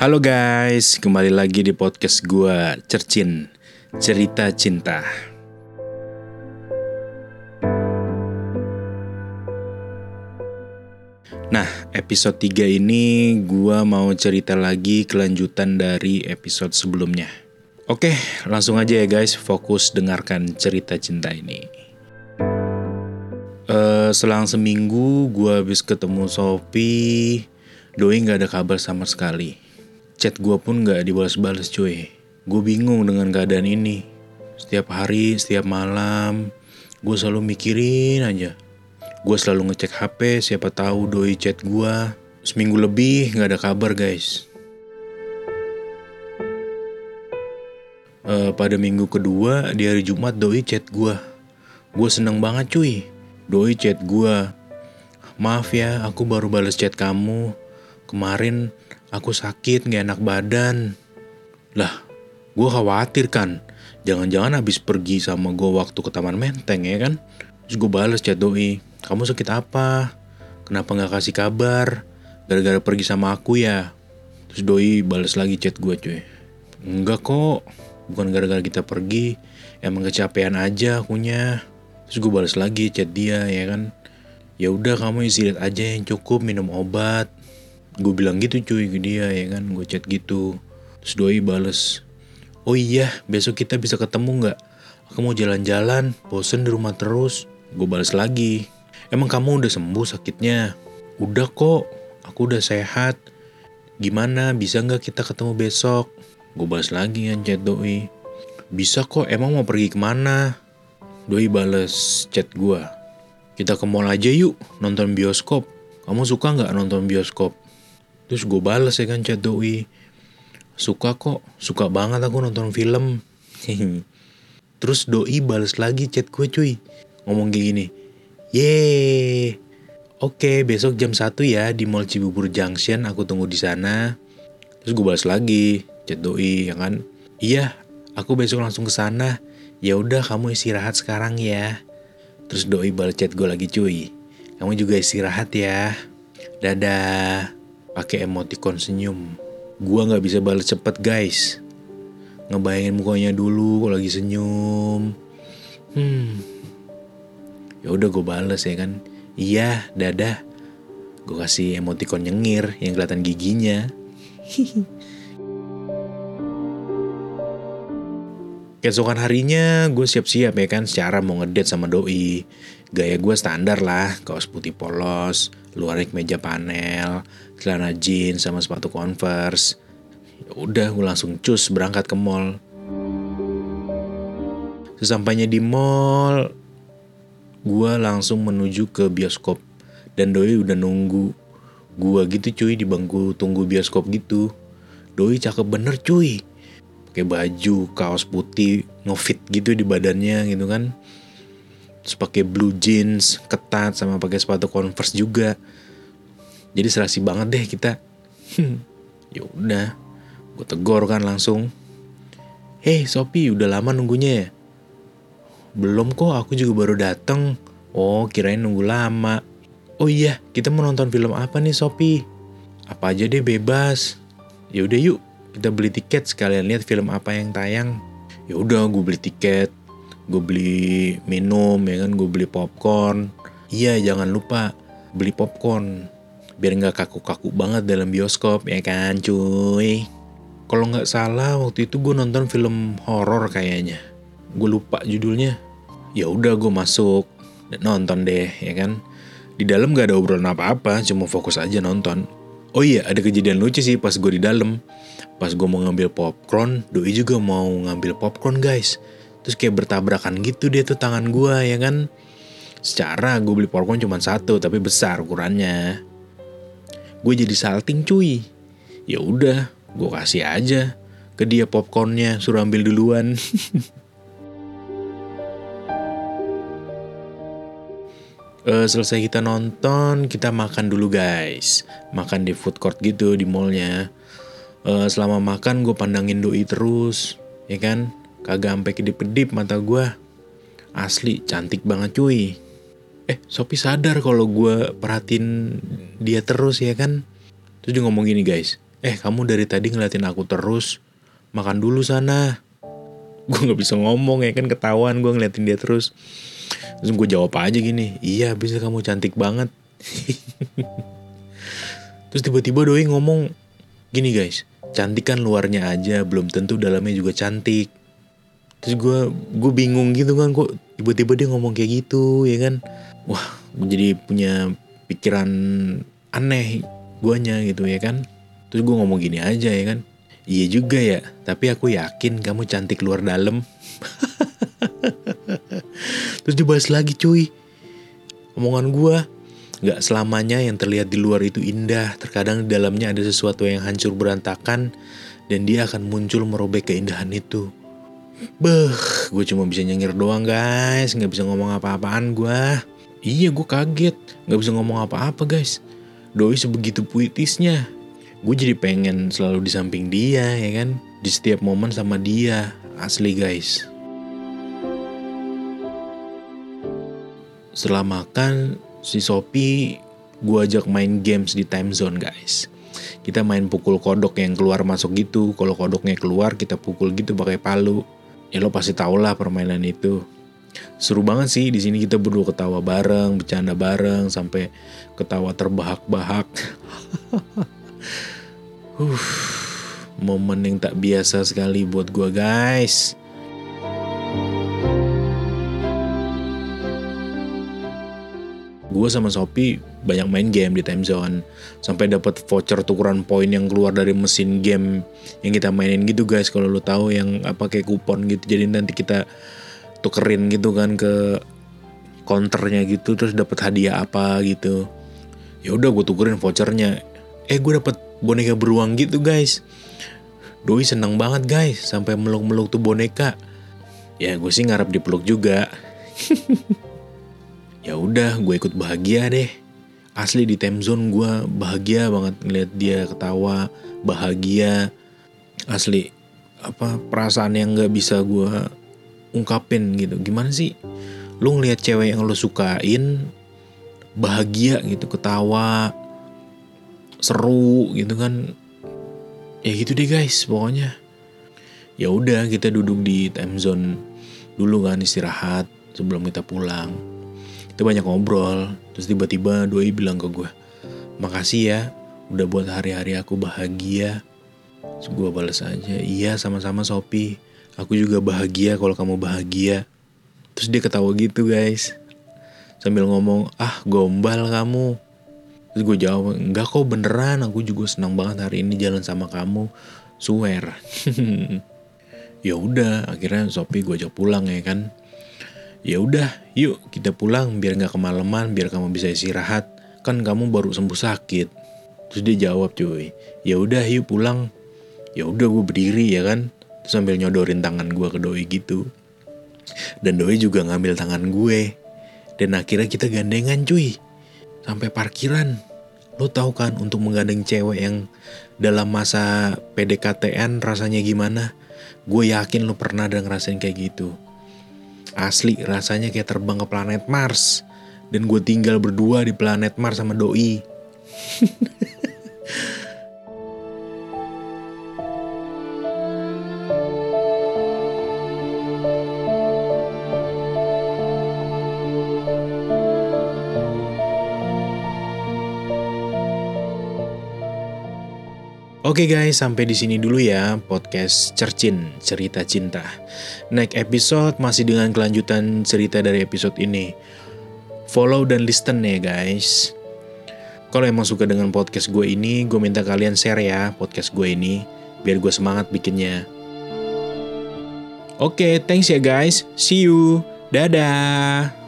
Halo guys, kembali lagi di podcast gua Cercin Cerita Cinta. Nah, episode 3 ini gua mau cerita lagi kelanjutan dari episode sebelumnya. Oke, langsung aja ya guys, fokus dengarkan cerita cinta ini. Uh, selang seminggu gua habis ketemu Sophie, Doi nggak ada kabar sama sekali. Chat gue pun gak dibalas-balas cuy. Gue bingung dengan keadaan ini. Setiap hari, setiap malam, gue selalu mikirin aja. Gue selalu ngecek HP, siapa tahu doi chat gue. Seminggu lebih gak ada kabar guys. Uh, pada minggu kedua di hari Jumat doi chat gue. Gue seneng banget cuy. Doi chat gue. Maaf ya, aku baru balas chat kamu. Kemarin Aku sakit, gak enak badan. Lah, gue khawatir kan. Jangan-jangan habis pergi sama gue waktu ke Taman Menteng ya kan? Terus gue bales chat doi. Kamu sakit apa? Kenapa gak kasih kabar? Gara-gara pergi sama aku ya? Terus doi bales lagi chat gue cuy. Enggak kok, bukan gara-gara kita pergi. Emang kecapean aja akunya. Terus gue bales lagi chat dia ya kan. Ya udah kamu istirahat aja yang cukup minum obat gue bilang gitu cuy ke dia ya kan. Gue chat gitu. Terus doi bales oh iya besok kita bisa ketemu nggak? Aku mau jalan-jalan bosen di rumah terus. Gue bales lagi emang kamu udah sembuh sakitnya? Udah kok aku udah sehat. Gimana bisa nggak kita ketemu besok? Gue balas lagi kan chat doi. Bisa kok emang mau pergi ke mana? Doi bales chat gue kita ke mall aja yuk nonton bioskop. Kamu suka nggak nonton bioskop Terus gue bales ya kan chat doi. Suka kok, suka banget aku nonton film. Terus doi bales lagi chat gue cuy. Ngomong kayak gini. Yeay. Oke, besok jam 1 ya di Mall Cibubur Junction, aku tunggu di sana. Terus gue balas lagi, chat doi ya kan. Iya, aku besok langsung ke sana. Ya udah kamu istirahat sekarang ya. Terus doi balas chat gue lagi cuy. Kamu juga istirahat ya. Dadah pakai emoticon senyum. Gua nggak bisa balas cepet guys. Ngebayangin mukanya dulu kalau lagi senyum. Hmm. Ya udah gue balas ya kan. Iya, dadah. Gue kasih emoticon nyengir yang kelihatan giginya. Keesokan harinya gue siap-siap ya kan secara mau ngedate sama doi. Gaya gue standar lah, kaos putih polos, luarnya meja panel, celana jeans sama sepatu converse. Ya udah gue langsung cus berangkat ke mall. Sesampainya di mall, gue langsung menuju ke bioskop. Dan doi udah nunggu gue gitu cuy di bangku tunggu bioskop gitu. Doi cakep bener cuy pakai baju kaos putih ngefit gitu di badannya gitu kan. Terus pakai blue jeans ketat sama pakai sepatu converse juga. Jadi serasi banget deh kita. Ya udah gue tegor kan langsung. Hei Sopi udah lama nunggunya ya? Belum kok aku juga baru dateng. Oh kirain nunggu lama. Oh iya kita mau nonton film apa nih Sopi? Apa aja deh bebas. Ya udah yuk kita beli tiket sekalian lihat film apa yang tayang. Ya udah gue beli tiket gue beli minum ya kan gue beli popcorn. Iya jangan lupa beli popcorn. Biar nggak kaku-kaku banget dalam bioskop ya kan cuy. Kalau nggak salah waktu itu gue nonton film horor kayaknya. Gue lupa judulnya. Ya udah gue masuk. Nonton deh ya kan. Di dalam gak ada obrolan apa-apa cuma fokus aja nonton oh iya ada kejadian lucu sih pas gue di dalam. Pas gue mau ngambil popcorn doi juga mau ngambil popcorn guys. Terus kayak bertabrakan gitu dia tuh tangan gue ya kan? Secara gue beli popcorn cuma satu tapi besar ukurannya. Gue jadi salting cuy. Ya udah gue kasih aja ke dia popcornnya suruh ambil duluan uh, selesai kita nonton kita makan dulu guys. Makan di food court gitu di mallnya. Uh, selama makan gue pandangin doi terus ya kan? Kagak sampai kedip-kedip mata gue asli cantik banget cuy. Eh Sopi sadar kalau gue perhatiin dia terus ya kan? Terus dia ngomong gini guys. Eh kamu dari tadi ngeliatin aku terus, makan dulu sana. Gue gak bisa ngomong ya kan ketahuan gue ngeliatin dia terus. Terus gue jawab aja gini, iya bisa kamu cantik banget. Terus tiba-tiba doi ngomong, gini guys, cantik kan luarnya aja, belum tentu dalamnya juga cantik. Terus gue gue bingung gitu kan kok tiba-tiba dia ngomong kayak gitu ya kan. Wah, jadi punya pikiran aneh guanya gitu ya kan. Terus gue ngomong gini aja ya kan. Iya juga ya, tapi aku yakin kamu cantik luar dalam. Terus dibahas lagi cuy. Omongan gue, Gak selamanya yang terlihat di luar itu indah, terkadang di dalamnya ada sesuatu yang hancur berantakan dan dia akan muncul merobek keindahan itu. Beh, gue cuma bisa nyengir doang guys, gak bisa ngomong apa-apaan gue. Iya gue kaget, gak bisa ngomong apa-apa guys. Doi sebegitu puitisnya. Gue jadi pengen selalu di samping dia ya kan. Di setiap momen sama dia, asli guys. Setelah makan, si Sopi gue ajak main games di time zone guys. Kita main pukul kodok yang keluar masuk gitu. Kalau kodoknya keluar kita pukul gitu pakai palu. Ya lo pasti tau lah permainan itu. Seru banget sih di sini kita berdua ketawa bareng bercanda bareng sampai ketawa terbahak-bahak uh momen yang tak biasa sekali buat gue guys. Gue sama Shopee banyak main game di time zone. Sampai dapat voucher tukeran poin yang keluar dari mesin game yang kita mainin gitu guys. Kalau lo tahu yang apa kayak kupon gitu jadi nanti kita tukerin gitu kan ke counternya gitu terus dapat hadiah apa gitu. Ya udah gue tukerin vouchernya eh gue dapat boneka beruang gitu guys. Doi seneng banget guys sampai meluk-meluk tuh boneka. Ya gue sih ngarep dipeluk juga. Ya udah gue ikut bahagia deh. Asli di time zone gue bahagia banget ngeliat dia ketawa bahagia. Asli apa perasaan yang nggak bisa gue ungkapin gitu. Gimana sih? Lu ngeliat cewek yang lo sukain bahagia gitu ketawa seru gitu kan. Ya gitu deh guys pokoknya. Ya udah kita duduk di time zone dulu kan istirahat sebelum kita pulang. Kita banyak ngobrol terus tiba-tiba doi bilang ke gue makasih ya udah buat hari-hari aku bahagia. Terus gue balas aja iya sama-sama Sopi aku juga bahagia kalau kamu bahagia. Terus dia ketawa gitu guys. Sambil ngomong ah gombal kamu terus gue jawab enggak kok beneran. Aku juga senang banget hari ini jalan sama kamu. Swear ya udah akhirnya Sopi gue ajak pulang ya kan. Ya udah yuk kita pulang biar nggak kemalaman biar kamu bisa istirahat. Kan kamu baru sembuh sakit. Terus dia jawab cuy ya udah yuk pulang. Ya udah gue berdiri ya kan. Terus sambil nyodorin tangan gue ke doi gitu. Dan doi juga ngambil tangan gue. Dan akhirnya kita gandengan cuy sampai parkiran lo tau kan untuk menggandeng cewek yang dalam masa PDKTN rasanya gimana gue yakin lo pernah ada ngerasain kayak gitu Asli rasanya kayak terbang ke planet Mars. Dan gue tinggal berdua di planet Mars sama Doi. Oke guys, sampai di sini dulu ya podcast Cercin Cerita Cinta. Next episode masih dengan kelanjutan cerita dari episode ini. Follow dan listen ya guys. Kalau emang suka dengan podcast gue ini, gue minta kalian share ya podcast gue ini, biar gue semangat bikinnya. Oke, thanks ya guys. See you. Dadah.